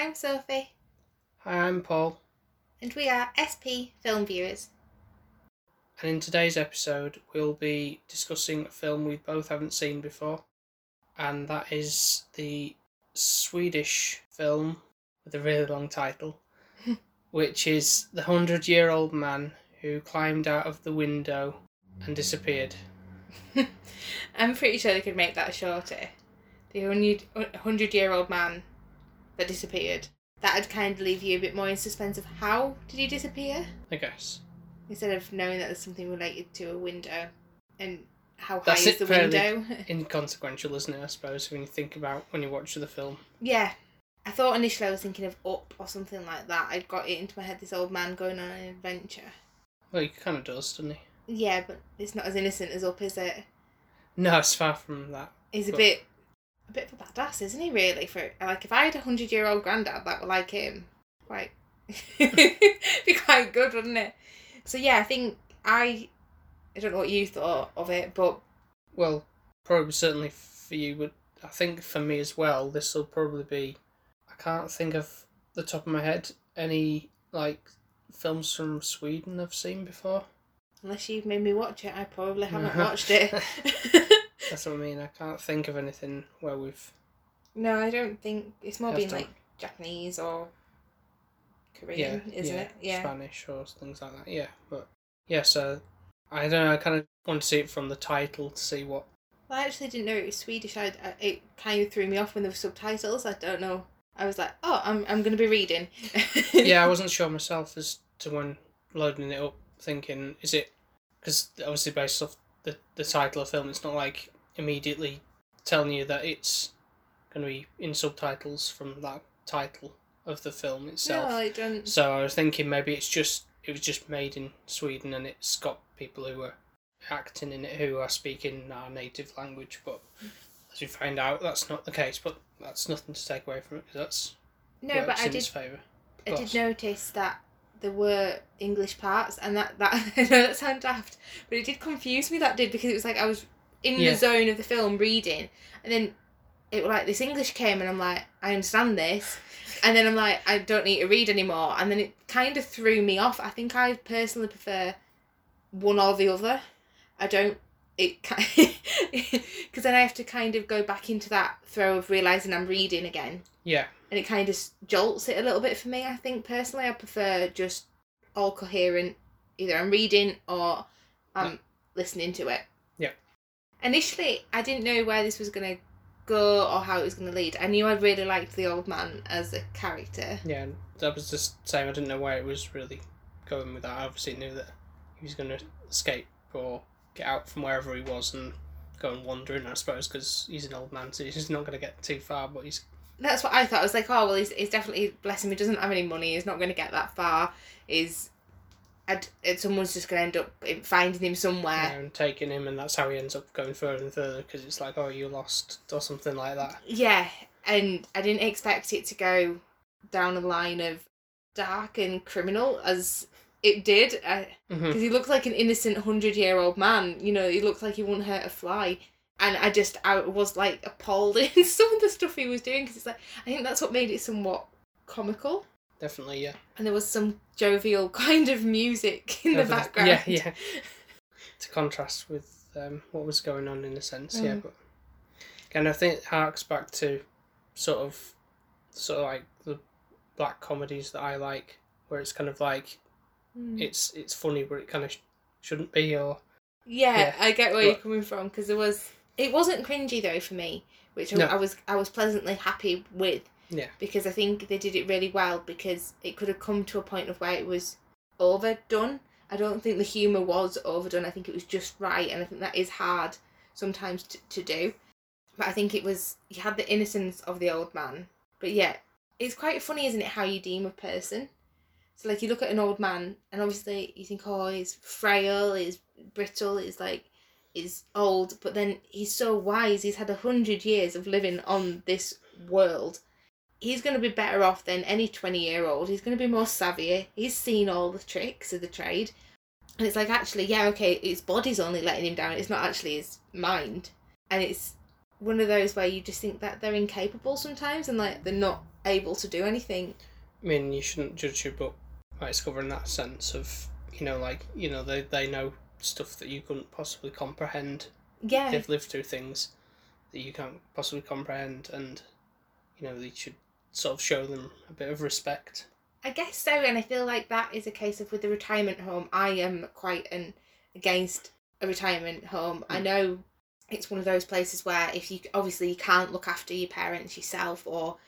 I'm Sophie, Hi, I'm Paul, and we are SP Film Viewers. and in today's episode, we'll be discussing a film we both haven't seen before, and that is the Swedish film with a really long title, which is The Hundred Year Old Man Who Climbed Out of the Window and Disappeared. I'm pretty sure they could make that shorter. The hundred year old man that disappeared. That'd kind of leave you a bit more in suspense of how did he disappear? I guess. Instead of knowing that there's something related to a window and how high That's is it, the window. Inconsequential, isn't it, I suppose, when you think about when you watch the film. yeah. I thought initially I was thinking of Up or something like that. I'd got it into my head this old man going on an adventure. Well, he kind of does, doesn't he? Yeah, but it's not as innocent as Up, is it? No, it's far from that. He's a bit a bit of a badass, isn't he? Really, for like if I had a hundred year old granddad that were like him, quite be quite good, wouldn't it? So yeah, I think I I don't know what you thought of it, but Well, probably certainly for you, but I think for me as well, this will probably be. I can't think of the top of my head any like films from Sweden I've seen before. unless you've made me watch it, I probably haven't watched it. That's what I mean. I can't think of anything where we've. no, I don't think it's more done. like Japanese or Korean, yeah, isn't yeah, it? Yeah. Spanish or things like that. Yeah, but yeah. So I don't know. I kind of want to see it from the title to see what. Well, I actually didn't know it was Swedish. I, I it kind of threw me off when there were subtitles. I don't know. I was like, oh, I'm I'm gonna be reading. yeah, I wasn't sure myself as to when loading it up, thinking is it because obviously based off the the title of the film, it's not like immediately telling you that it's going to be in subtitles from that title of the film itself. No, I don't. So I was thinking maybe it's just it was just made in Sweden and it's got people who are acting in it who are speaking our native language, but as we find out, that's not the case. But that's nothing to take away from it because that's No, but I did. favour. I did notice that there were English parts, and that that I know that sounds daft, but it did confuse me. That did because it was like I was in Yeah. the zone of the film reading, and then it like this English came, and I'm like, I understand this, and then I'm like, I don't need to read anymore, and then it kind of threw me off. I think I personally prefer one or the other. I don't. It because then I have to kind of go back into that throw of realizing I'm reading again Yeah, and it kind of jolts it a little bit for me. I think personally, I prefer just all coherent. Either I'm reading or I'm listening to it. Initially, I didn't know where this was gonna go or how it was gonna lead. I knew I really liked the old man as a character. yeah. That was just same. I didn't know where it was really going with that. I obviously knew that he was going to escape or get out from wherever he was and go and wander wandering. I suppose because he's an old man, so he's not going to get too far. But he's That's what I thought. I was like, oh well, he's, he's definitely bless him. He doesn't have any money. He's not going to get that far. Is, I'd, someone's just going to end up finding him somewhere. and taking him, and that's how he ends up going further and further because it's like, oh, you lost or something like that. Yeah, and I didn't expect it to go down a line of dark and criminal as it did. Because hmm he looked like an innocent hundred year old man. You know, he looked like he wouldn't hurt a fly. And I just, I was like appalled in some of the stuff he was doing because it's like, I think that's what made it somewhat comical. Definitely, yeah. And there was some jovial kind of music in the background. Yeah, yeah. to contrast with um, what was going on in a sense, yeah. Mm. But again, I think it harks back to sort of, sort of like the black comedies that I like, where it's kind of like Mm. it's it's funny, but it kind of sh- shouldn't be, or Yeah, Yeah. I get where you're coming from because there was. It wasn't cringy though for me, which No. I was I was pleasantly happy with. Yeah. Because I think they did it really well because it could have come to a point of where it was overdone. I don't think the humour was overdone. I think it was just right, and I think that is hard sometimes to, to do. But I think it was you had the innocence of the old man, but yeah, it's quite funny, isn't it, how you deem a person. So like you look at an old man, and obviously you think, oh, he's frail, he's brittle, he's like, he's old, but then he's so wise. He's had a hundred years of living on this world. He's going to be better off than any twenty-year-old. He's going to be more savvy. He's seen all the tricks of the trade, and it's like actually, yeah, okay, his body's only letting him down. It's not actually his mind, and it's one of those where you just think that they're incapable sometimes, and like they're not able to do anything. I mean, you shouldn't judge your book by its cover in that sense of, you know, like, you know, they, they know stuff that you couldn't possibly comprehend. Yeah. They've lived through things that you can't possibly comprehend, and, you know, you should sort of show them a bit of respect. I guess so, and I feel like that is a case of with the retirement home. I am quite an against a retirement home. I Mm. know it's one of those places where if you obviously you can't look after your parents yourself, or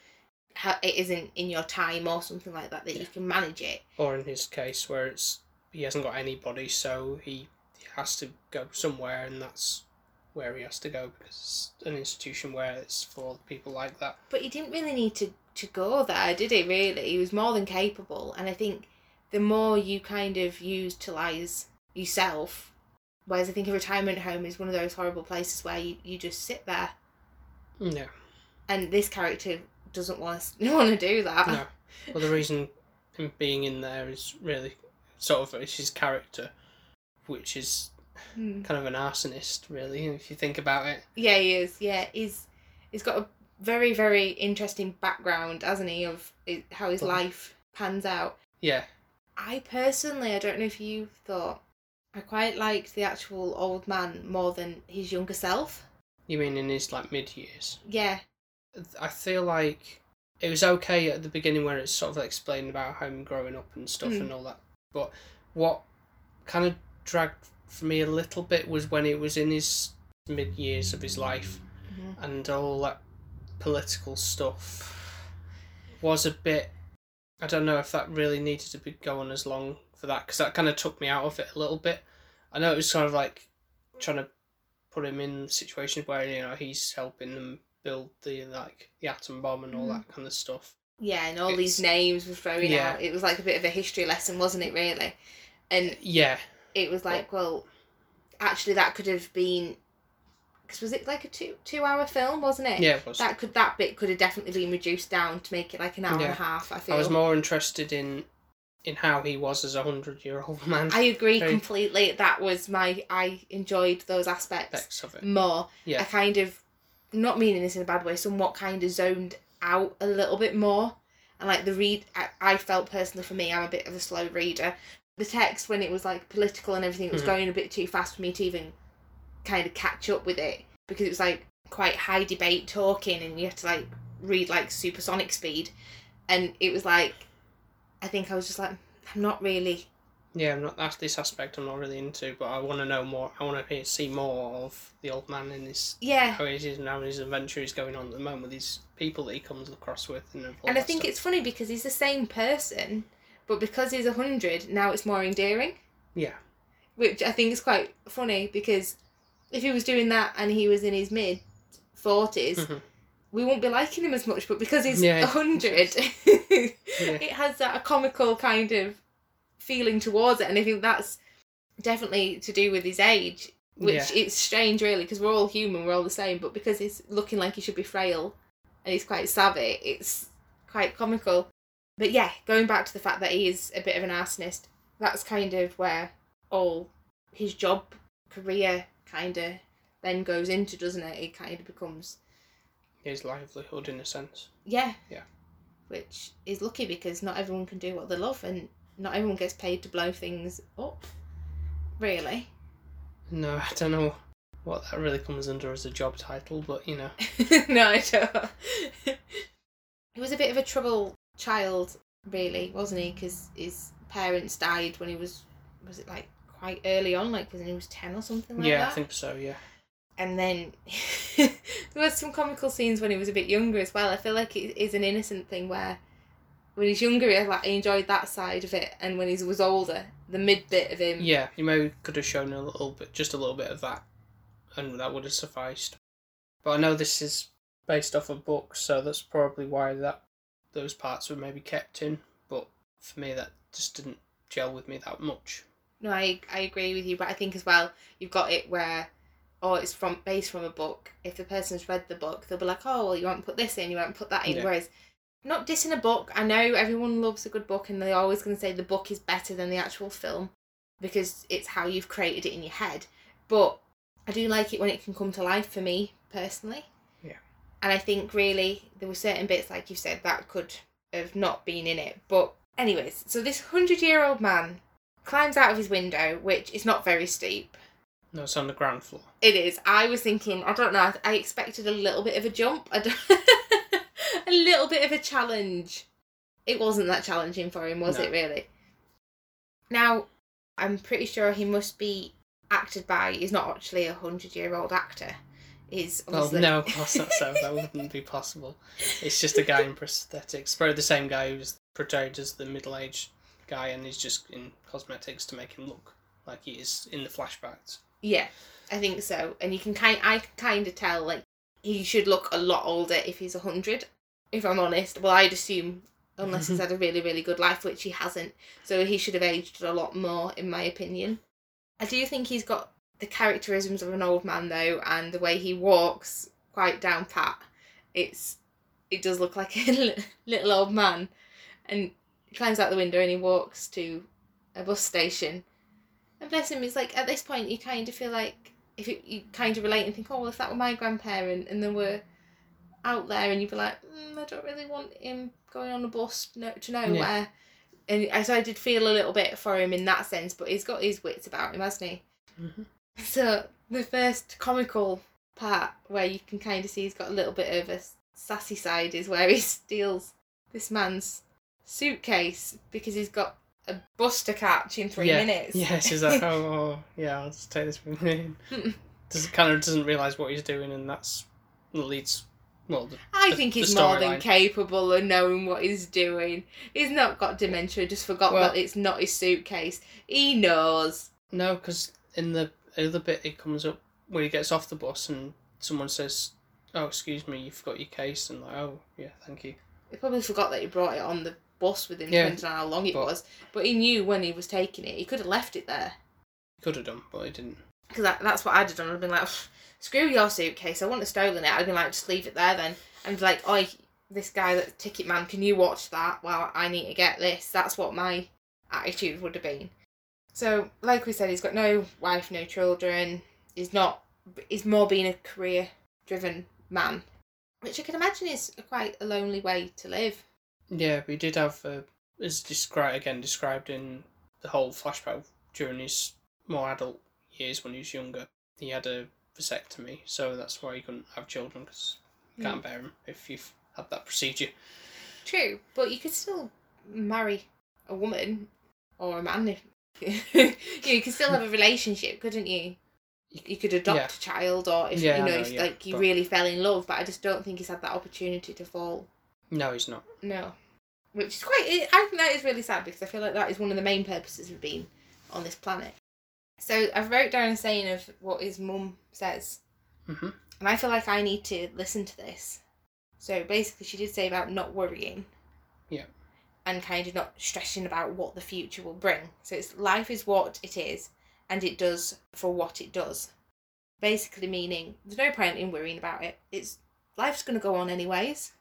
it isn't in your time or something like that, that you can manage it. Or in his case, where it's he hasn't got anybody, so he, he has to go somewhere, and that's where he has to go because it's an institution where it's for people like that. But he didn't really need to to go there, did he? Really, he was more than capable, and I think the more you kind of utilize yourself, whereas I think a retirement home is one of those horrible places where you, you just sit there, No. and this character doesn't want to want to do that. No. Well, the reason him being in there is really sort of it's his character, which is Hmm. kind of an arsonist, really, if you think about it. Yeah, he is. Yeah, he's he's got a very very interesting background, hasn't he? Of how his life pans out. Yeah. I personally, I don't know if you thought, I quite liked the actual old man more than his younger self. You mean in his like mid years? Yeah, I feel like it was okay at the beginning where it's sort of explained about him growing up and stuff Mm. and all that. But what kind of dragged for me a little bit was when it was in his mid years of his life Mhm. and all that political stuff was a bit. I don't know if that really needed to be going as long for that because that kind of took me out of it a little bit. I know it was sort of like trying to put him in situations where you know he's helping them build the like the atom bomb and all Mhm. that kind of stuff. yeah, and all It's- these names were thrown Yeah. out. It was like a bit of a history lesson, wasn't it? Really, and Yeah, it was like, well, actually, that could have been. Because was it like a two two hour film, wasn't it? yeah, it was. That could that bit could have definitely been reduced down to make it like an hour and a half. I feel. I was more interested in in how he was as a hundred year old man. I agree Very- completely. That was my. I enjoyed those aspects aspects of it. more. Yeah. I kind of, not meaning this in a bad way, somewhat kind of zoned out a little bit more. And like the read, I, I felt personally for me, I'm a bit of a slow reader. The text, when it was like political and everything, it was Mhm. going a bit too fast for me to even kind of catch up with it because it was like quite high debate talking and you had to like read like supersonic speed. And it was like, I think I was just like, I'm not really Yeah, I'm not. That's this aspect I'm not really into, but I want to know more. I want to see more of the old man in his yeah how he is now his adventure is going on at the moment with these people that he comes across with and and I think stuff. it's funny because he's the same person, but because he's a hundred, now it's more endearing. Yeah. Which I think is quite funny because if he was doing that and he was in his mid 40s Mhm. we won't be liking him as much. But because he's Yeah. a hundred, it has that a comical kind of feeling towards it, and I think that's definitely to do with his age. Which Yeah. it's strange, really, because we're all human, we're all the same. But because he's looking like he should be frail, and he's quite savvy, it's quite comical. But yeah, going back to the fact that he is a bit of an arsonist, that's kind of where all his job career kind of then goes into, doesn't it? It kind of becomes his livelihood in a sense. yeah. Yeah. Which is lucky because not everyone can do what they love, and not everyone gets paid to blow things up. Really. No, I don't know what that really comes under as a job title, but you know, no, I don't. he was a bit of a troubled child, really, wasn't he? Because his parents died when he was, was it like quite early on, like when he was 10 or something like yeah, that? Yeah, I think so. Yeah, And then there was some comical scenes when he was a bit younger as well. I feel like it is an innocent thing where when he's younger, he, like, I enjoyed that side of it, and when he was older, the mid bit of him. yeah. You maybe could have shown a little bit, just a little bit of that, and that would have sufficed. But I know this is based off a book, so that's probably why that those parts were maybe kept in. But for me, that just didn't gel with me that much. No, I I agree with you, but I think as well you've got it where, oh, it's from based from a book. If the person's read the book, they'll be like, oh, well, you won't put this in, you won't put that in. Yeah. Whereas, not dissing a book. I know everyone loves a good book, and they're always going to say the book is better than the actual film because it's how you've created it in your head. But I do like it when it can come to life for me personally. Yeah. And I think really there were certain bits, like you said, that could have not been in it. But, anyways, so this 100 year old man climbs out of his window, which is not very steep. No, it's on the ground floor. It is. I was thinking, I don't know, I- I expected a little bit of a jump, I don't- a little bit of a challenge. It wasn't that challenging for him, was No. it really? Now, I'm pretty sure he must be acted by, he's not actually a 100 year old actor. He's oh, Well, no, of course not. So that wouldn't be possible. It's just a guy in prosthetics. Probably the same guy who's portrayed as the middle-aged guy, and he's just in cosmetics to make him look like he is in the flashbacks. Yeah, I think so. And you can kind, I can kind of tell like he should look a lot older if he's a hundred. If I'm honest, well, I'd assume unless he's had a really really good life, which he hasn't. So he should have aged a lot more, in my opinion. I do think he's got the characterisms of an old man though, and the way he walks quite down pat. It's it does look like a little old man, and climbs out the window and he walks to a bus station. And bless him, it's like at this point you kind of feel like if it, you kind of relate and think, oh, well, if that were my grandparent and they were out there, and you'd be like, mm, I don't really want him going on a bus to nowhere. And I- so I did feel a little bit for him in that sense, but he's got his wits about him, hasn't he? Mhm. So the first comical part where you can kind of see he's got a little bit of a sassy side is where he steals this man's suitcase because he's got a bus to catch in three yeah. minutes. Yeah, she's like, oh, oh, yeah, I'll just take this with me. Just kind of doesn't realize what he's doing, and that's the leads. Well, the, I the- think he's more than capable of knowing what he's doing. He's not got dementia, just forgot Well- that it's not his suitcase. He knows. no, because in the other bit it comes up where he gets off the bus and someone says, "Oh, excuse me, you forgot your case," and like, "Oh, yeah, thank you." He probably forgot that he brought it on the bus with him, Yeah, depending on how long it but- was. But he knew when he was taking it. He could have left it there. Could have done, but he didn't. Because that, that's what I'd have done. I'd have been like, screw your suitcase. I wouldn't have stolen it. I'd been like, just leave it there then. And be like, oi, this guy, that ticket man, can you watch that Well, I need to get this? That's what my attitude would have been. So, like we said, he's got no wife, no children. He's not. He's more being a career-driven man, which I can imagine is a quite a lonely way to live. Yeah, we did have, uh, as described again, described in the whole flashback during his more adult years when he was younger. He had a vasectomy, so that's why he couldn't have children because you can't bear him if you've had that procedure. True, but you could still marry a woman or a man if you could still have a relationship, couldn't you? You could adopt Yeah. a child, or if Yeah, you know, know, if yeah, like you but- really fell in love. But I just don't think he's had that opportunity to fall. No, he's not. No, which is quite. I think that is really sad because I feel like that is one of the main purposes of being on this planet. So I've wrote down a saying of what his mum says, hmm and I feel like I need to listen to this. So basically, she did say about not worrying. Yeah. And kind of not stressing about what the future will bring. So it's life is what it is, and it does for what it does. Basically, meaning there's no point in worrying about it. It's life's going to go on anyways.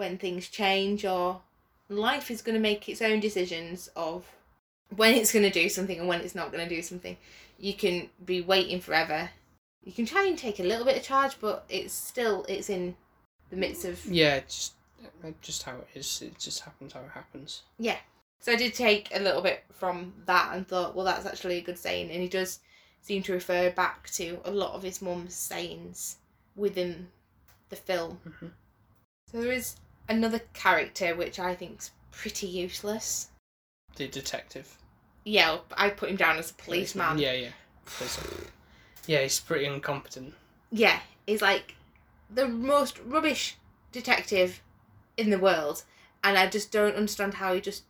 When things change, or life is going to make its own decisions of when it's going to do something and when it's not going to do something. You can be waiting forever you can try and take a little bit of charge, but it's still it's in the midst of Yeah, just uh, just how it is. It just happens how it happens. Yeah. So I did take a little bit from that and thought, well, that's actually a good saying, and he does seem to refer back to a lot of his mum's sayings within the film. hmm So there is another character which I think's pretty useless. The detective. Yeah, I put him down as a policeman. Yeah, yeah. Policeman. Yeah, he's pretty incompetent. yeah, he's like the most rubbish detective in the world, and I just don't understand how he just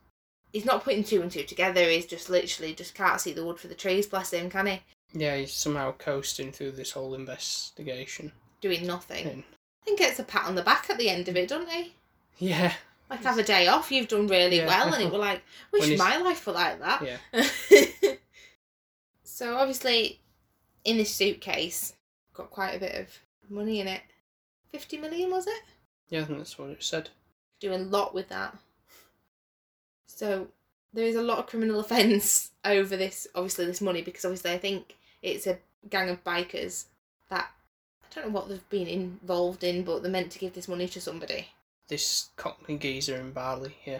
he's not putting two and two together. He's just literally just can't see the wood for the trees. Bless him, can he? Yeah, he's somehow coasting through this whole investigation. Doing nothing. And- I think it's a pat on the back at the end of it, don't he? Yeah, Like have a day off. You've done really Yeah. well, and it were like wish my life were like that. yeah. so obviously, in this suitcase, got quite a bit of money in it. Fifty million was it? Yeah, I think that's what it said. do a lot with that. So there is a lot of criminal offence over this, obviously this money, because obviously I think it's a gang of bikers that I don't know what they've been involved in, but they're meant to give this money to somebody. This Cockney geezer in Bali, yeah.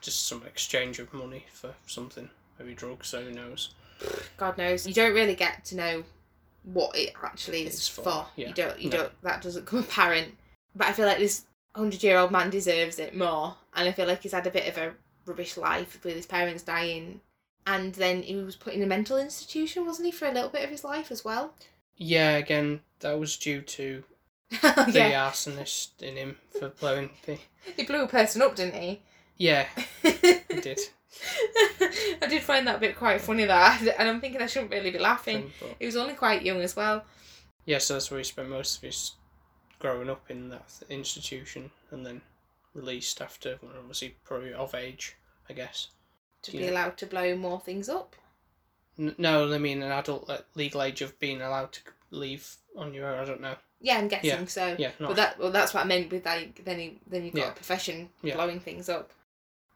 Just some exchange of money for something. Maybe drugs, so who knows. God knows. You don't really get to know what it actually is It's for, for. yeah. You don't. You No. don't. That doesn't come apparent. But I feel like this hundred-year-old man deserves it more, and I feel like he's had a bit of a rubbish life with his parents dying, and then he was put in a mental institution, wasn't he, for a little bit of his life as well? Yeah, again, that was due to the yeah, arsonist in him for blowing the. he blew a person up, didn't he? Yeah, he did. I did find that bit quite funny, that, and I'm thinking I shouldn't really be laughing. but- He was only quite young as well. Yeah, so that's where he spent most of his growing up in that institution and then released after, was he probably of age, I guess. To be Yeah. allowed to blow more things up. N- no, I mean an adult at legal age of being allowed to leave on your own, I don't know. Yeah, I'm guessing Yeah. so. Yeah, not But that well, that's what I meant with like then you then you've got Yeah. a profession Yeah. blowing things up.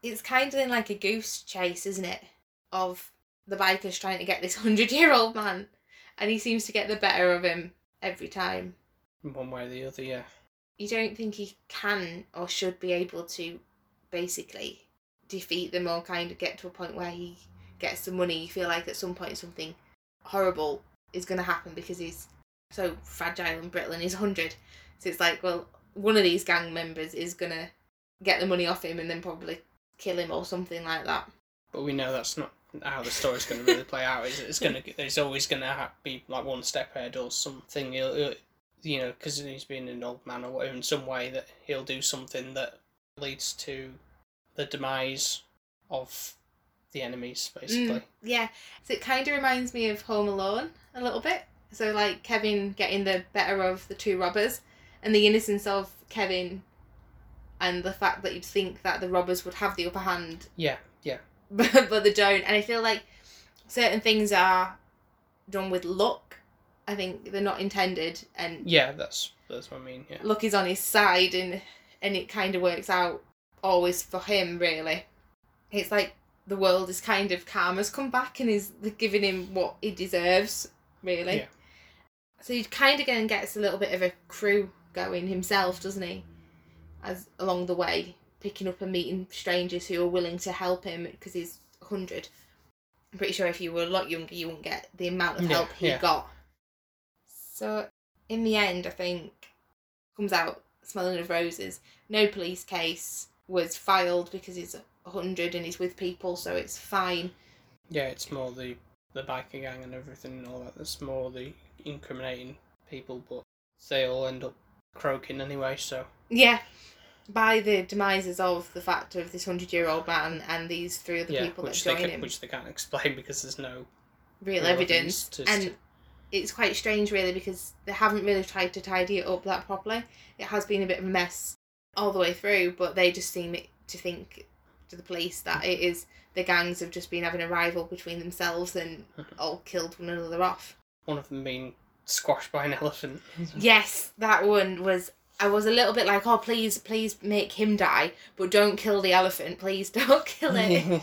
It's kind of in like a goose chase, isn't it? Of the bikers trying to get this hundred year old man, and he seems to get the better of him every time. in one way or the other, yeah. You don't think he can or should be able to basically defeat them or kind of get to a point where he gets the money. You feel like at some point something horrible is going to happen because he's so fragile and brittle and he's 100. So it's like, well, one of these gang members is going to get the money off him and then probably kill him or something like that. But we know that's not how the story's going to really play out. Is? It's going to there's always going to be like one step ahead or something. He'll, he'll- you know, because he's being an old man or whatever, in some way that he'll do something that leads to the demise of the enemies, basically. Mm, yeah. So it kind of reminds me of Home Alone a little bit. So like Kevin getting the better of the two robbers and the innocence of Kevin and the fact that you'd think that the robbers would have the upper hand Yeah, yeah, but, but they don't. And I feel like certain things are done with luck. I think they're not intended and yeah. That's that's what I mean. Yeah, luck is on his side and and it kind of works out always for him really it's like the world is kind of karma's come back and is giving him what he deserves really. Yeah. so he kind of again gets a little bit of a crew going himself doesn't he? As along the way picking up and meeting strangers who are willing to help him because he's 100 i'm pretty sure if you were a lot younger you wouldn't get the amount of Yeah, help he yeah. got. So in the end i think comes out smelling of roses. No police case was filed because he's 100 and he's with people so it's fine yeah. It's more the the biker gang and everything and all that. That's more the incriminating people, but they all end up croaking anyway. So yeah by the demises of the fact of this 100 year old man and these three other yeah, people that which they join can, him which they can't explain because there's no real real evidence and it's quite strange really because they haven't really tried to tidy it up that properly it has been a bit of a mess all the way through but they just seem to think to the police that it is the gangs have just been having a rival between themselves and all killed one another off one of them being squashed by an elephant. yes that one was I was a little bit like, oh, please, please make him die, but don't kill the elephant. Please don't kill it.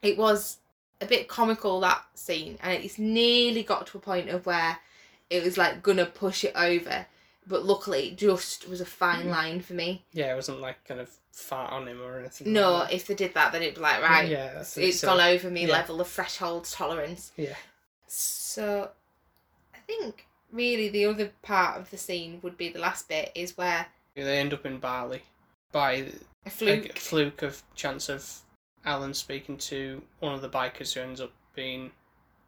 it was a bit comical that scene, and it's nearly got to a point of where it was like gonna push it over, but luckily it just was a fine Mm. line for me. yeah, it wasn't like kind of fat on him or anything. No, like if they did that, then it'd be like right, Yeah, that's it's so- gone over me yeah. level of threshold tolerance. Yeah. So, I think really the other part of the scene would be the last bit is where They end up in Bali by a a fluke. fluke of chance of Allan speaking to one of the bikers who ends up being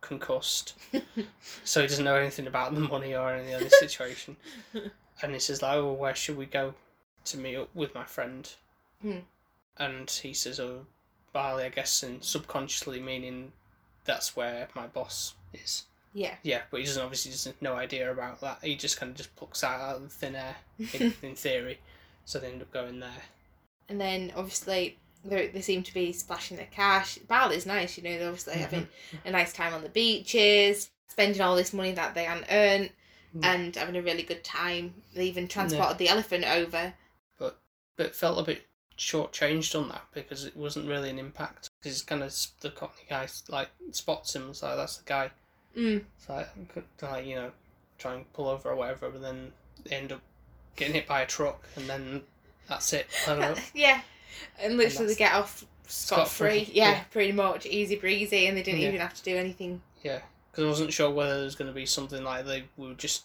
concussed. so he doesn't know anything about the money or any other situation. and he says, like, oh, where should we go to meet up with my friend? Hmm. And he says, oh, Bali, I guess, and subconsciously meaning that's where my boss is. Yeah. Yeah, but he doesn't obviously doesn't no idea about that. He just kind of just plucks that out of thin air, in, in theory. So they end up going there. And then obviously they they seem to be splashing their cash. Bali's nice, you know. They're obviously Mm-hmm. having a nice time on the beaches, spending all this money that they hadn't earned, Mm. and having a really good time. They even transported the elephant over. but it felt a bit shortchanged on that because it wasn't really an impact. Because it's kind of the Cockney guy like spots him, it's like that's the guy. Mm. It's like, like you know, try and pull over or whatever, but then they end up getting hit by a truck, and then that's it. I don't know. yeah, and literally they get off scot free. Yeah, yeah. pretty much easy breezy, and they didn't Yeah. even have to do anything. Yeah, because I wasn't sure whether there was going to be something like they were just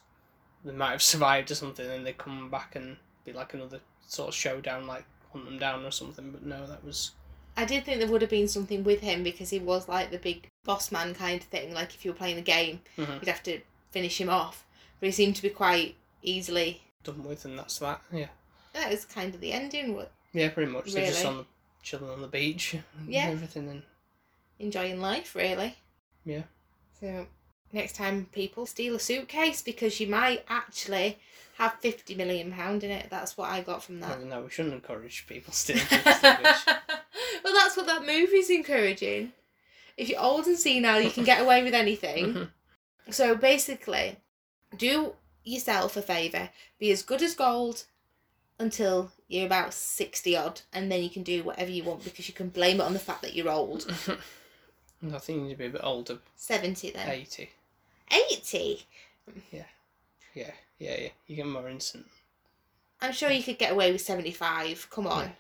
they might have survived or something, and they come back and be like another sort of showdown, like hunt them down or something. But no, that was I did think there would have been something with him because he was like the big boss man kind of thing. Like if you were playing the game, Mhm. you'd have to finish him off. But he seemed to be quite easily. done with, and that's that. Yeah, That was kind of the ending. What yeah, pretty much. They're just Really? on the chilling on the beach, and Yeah. everything, and enjoying life, really. Yeah. So next time people steal a suitcase because you might actually have fifty million pound in it. That's what I got from that. well, no, we shouldn't encourage people stealing well, that's what that movie's encouraging. If you're old and senile, you can get away with anything. Mhm. So basically, do yourself a favour. Be as good as gold until you're about 60 odd, and then you can do whatever you want because you can blame it on the fact that you're old. I think you need to be a bit older, 70 then. eighty. 80? Yeah, yeah, yeah. Yeah. You get more instant. I'm sure you could get away with 75. Come on.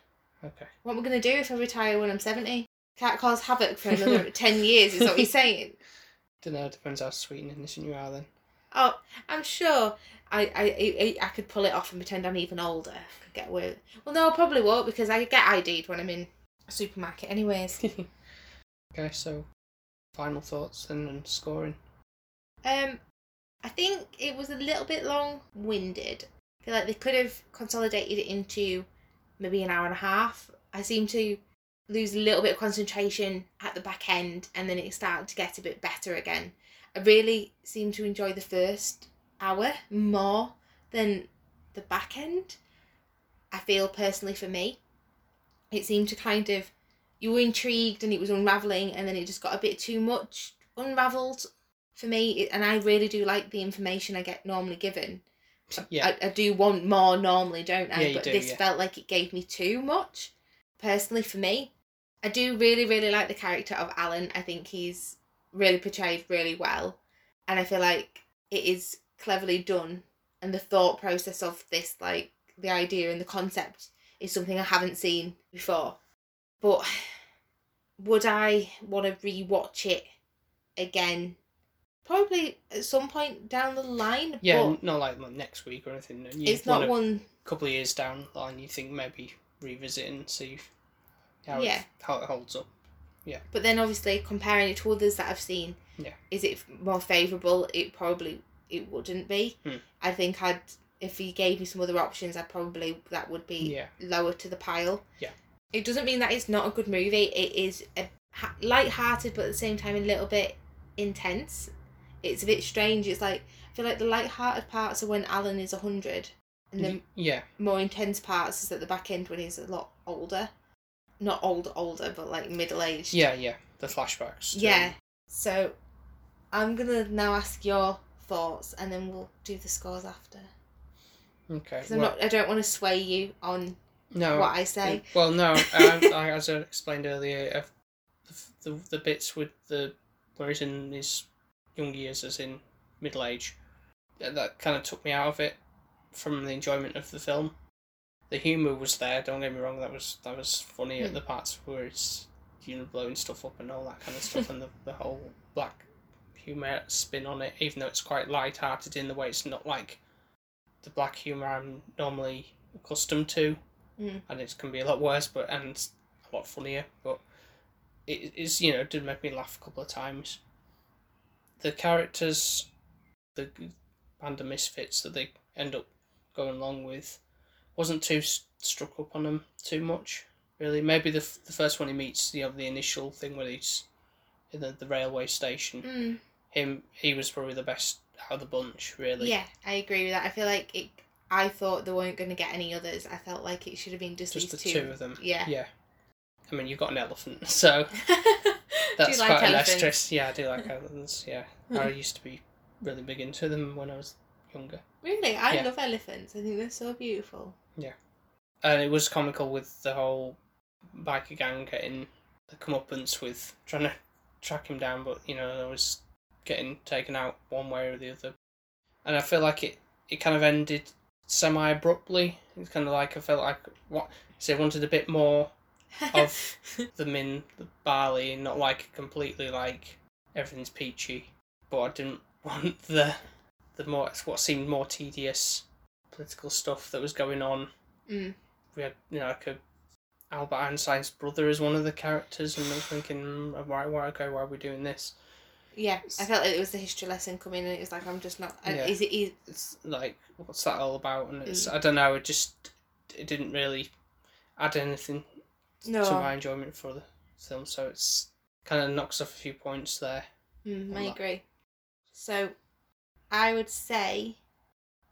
Okay. What am I going to do if I retire when I'm 70? Can't cause havoc for another 10 years, is what you're saying. Don't know. It depends how sweet and innocent you are. Then. Oh, I'm sure I, I, I, I could pull it off and pretend I'm even older. I could get away with Well, no, I probably won't because I get ID'd when I'm in a supermarket, anyways. okay. So, final thoughts then and scoring. Um, I think it was a little bit long winded. I feel like they could have consolidated it into maybe an hour and a half. I seem to lose a little bit of concentration at the back end and then it started to get a bit better again. I really seem to enjoy the first hour more than the back end. I feel personally for me. It seemed to kind of you were intrigued and it was unraveling and then it just got a bit too much unraveled for me and I really do like the information I get normally given. Yeah. I, I do want more normally, don't I? Yeah, you but do, this yeah. felt like it gave me too much. Personally for me. I do really, really like the character of Allan. I think he's really portrayed really well. And I feel like it is cleverly done and the thought process of this, like the idea and the concept is something I haven't seen before. But would I want to rewatch it again? Probably at some point down the line. Yeah, but not like, next week or anything. You it's not one. couple of years down the line, you think maybe revisit and see how Yeah. it, how it holds up. Yeah. But then obviously comparing it to others that I've seen, Yeah. is it more favourable? It probably it wouldn't be. Hmm. I think I'd if he gave me some other options, I'd probably that would be Yeah. lower to the pile. Yeah. It doesn't mean that it's not a good movie. It is a ha- light-hearted, but at the same time a little bit intense. It's a bit strange. It's like I feel like the light-hearted parts are when Allan is hundred, and the yeah, more intense parts is at the back end when he's a lot older. Not old, older, but like middle aged. yeah, yeah. The flashbacks. Yeah. So I'm gonna now ask your thoughts, and then we'll do the scores after. Okay. Well, not. I don't want to sway you on no. what I say. Well, no. I, I, as I explained earlier, the, the the bits with the where he's in his young years, as in middle age, that, that kind of took me out of it from the enjoyment of the film. The humour was there. Don't get me wrong. That was that was funny at Hmm. the parts where it's you know blowing stuff up and all that kind of stuff, and the the whole black humour spin on it. Even though it's quite light-hearted in the way it's not like the black humour I'm normally accustomed to Mm. and it can be a lot worse, but and a lot funnier. But it is you know did make me laugh a couple of times. The characters, the band of misfits that they end up going along with, wasn't too s- struck up on them too much. Really, maybe the f- the first one he meets, you know, the initial thing where he's in the, the railway station. Mm. Him, he was probably the best out of the bunch. Really. Yeah, I agree with that. I feel like it. I thought they weren't going to get any others. I felt like it should have been just, Just the these two of them. Yeah. Yeah. I mean, you've got an elephant, so. That's like quite elephants? Yeah, I do like elephants. Yeah, I used to be really big into them when I was younger, Really, I Yeah. love elephants. I think they're so beautiful. Yeah, and it was comical with the whole biker gang getting the comeuppance with trying to track him down, but you know, I was getting taken out one way or the other. and I feel like it it kind of ended semi abruptly. It's kind of like I felt like what say I wanted a bit more of them in the Bali, not like completely like everything's peachy. But I didn't want the the more what seemed more tedious political stuff that was going on. Mm. We had you know like a Albert Einstein's brother as one of the characters, and I'm thinking, mm, why why okay why are we doing this? Yeah, I felt like it was the history lesson coming, and it was like I'm just not. Yeah. Is it? Is, It's like what's that all about? And it's Mm. I don't know. It just it didn't really add anything no, to my enjoyment for the film, so it's kind of knocks off a few points there. mm, I that. agree. So, I would say,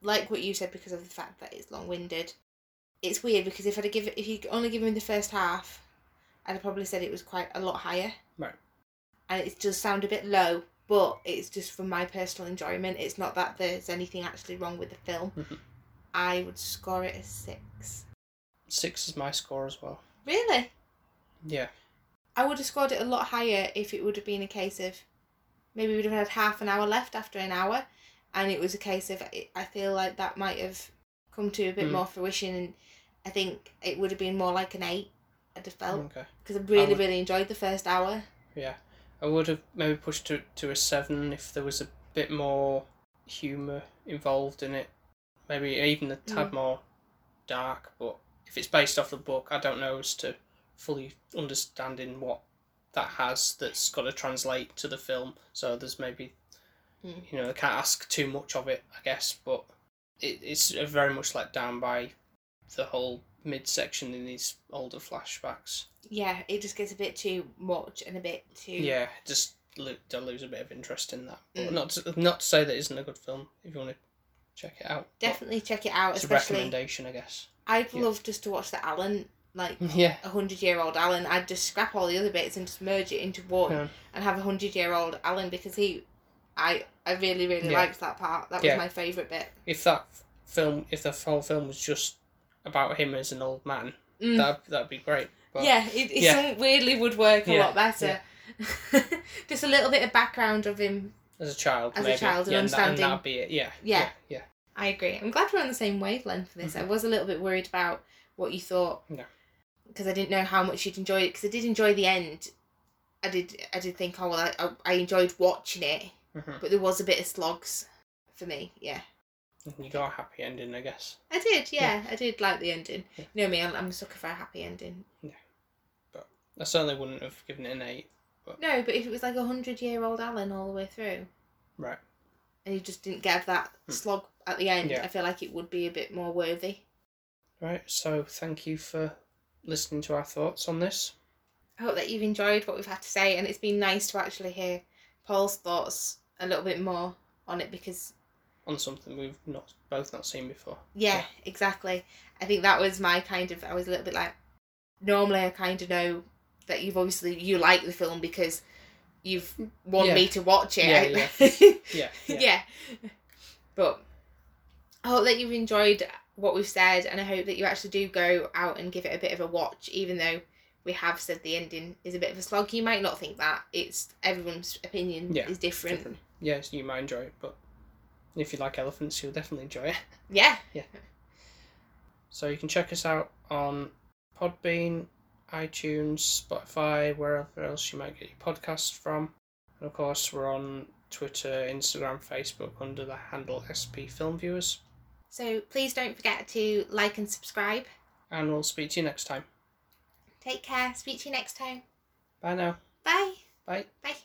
like what you said, because of the fact that it's long-winded. It's weird because if I'd give it, if you only given me the first half, I'd have probably said it was quite a lot higher. And it does sound a bit low, but it's just for my personal enjoyment. It's not that there's anything actually wrong with the film. Mhm. I would score it a six. Six is my score as well. Really? Yeah, I would have scored it a lot higher if it would have been a case of maybe we'd have had half an hour left after an hour, and it was a case of I feel like that might have come to a bit Mm. more fruition, and I think it would have been more like an eight. I'd have felt okay. because I really would- really enjoyed the first hour. Yeah, I would have maybe pushed to to a seven if there was a bit more humor involved in it. Maybe even a tad Mm. more dark. But if it's based off the book, I don't know as to fully understanding what that has that's got to translate to the film. So there's maybe Mm. you know I can't ask too much of it, I guess. But it, it's very much let down by the whole midsection in these older flashbacks. Yeah, it just gets a bit too much and a bit too. Yeah, just lo- to lose a bit of interest in that. But Mm. not to, not to say that it isn't a good film if you want to check it out. Definitely check it out, It's a recommendation, I guess. I'd Yeah. love just to watch the Allan like Yeah. a hundred year old Allan. I'd just scrap all the other bits and just merge it into one. Yeah. and have a hundred year old Allan because he, I I really really Yeah. liked that part. That was my favourite bit. If that film, if the whole film was just about him as an old man, Mm. that that'd be great. But yeah, it, it yeah. some- weirdly would work a Yeah, lot better. just a little bit of background of him. as a child, As a child and yeah, and, that, and understanding- that'd be it. Yeah. Yeah. Yeah. I agree. I'm glad we're on the same wavelength for this. I Mhm. was a little bit worried about what you thought. No. Because I didn't know how much you'd enjoy it. Because I did enjoy the end. I did. I did think, oh well, I, I, I enjoyed watching it, yeah. Mhm. but there was a bit of slogs for me. Yeah. You got a happy ending, I guess. I did, yeah, I did like the ending. Yeah. You know me, I'm, I'm a sucker for a happy ending. Yeah, but I certainly wouldn't have given it an eight. No, but if it was like a hundred year old Allan all the way through, Right. and you just didn't get that Hmm. slog at the end, Yeah. I feel like it would be a bit more worthy. Right. So thank you for listening to our thoughts on this. I hope that you've enjoyed what we've had to say, and it's been nice to actually hear Paul's thoughts a little bit more on it because, on something we've not both not seen before. yeah, Yeah. exactly. I think that was my kind of. I was a little bit like, normally I kind of know that you've obviously you like the film because you've wanted Yeah. me to watch it. Yeah, Yeah, yeah. yeah. But I hope that you've enjoyed what we've said, and I hope that you actually do go out and give it a bit of a watch, even though we have said the ending is a bit of a slog. You might not think that. It's everyone's opinion Yeah, is different. different. Yes, you might enjoy it, but if you like elephants, you'll definitely enjoy it. Yeah. Yeah. So you can check us out on Podbean, iTunes, Spotify, wherever else you might get your podcasts from. And of course, we're on Twitter, Instagram, Facebook under the handle SP Film Viewers. So please don't forget to like and subscribe. And we'll speak to you next time. Take care. Speak to you next time. Bye now. Bye. Bye. Bye.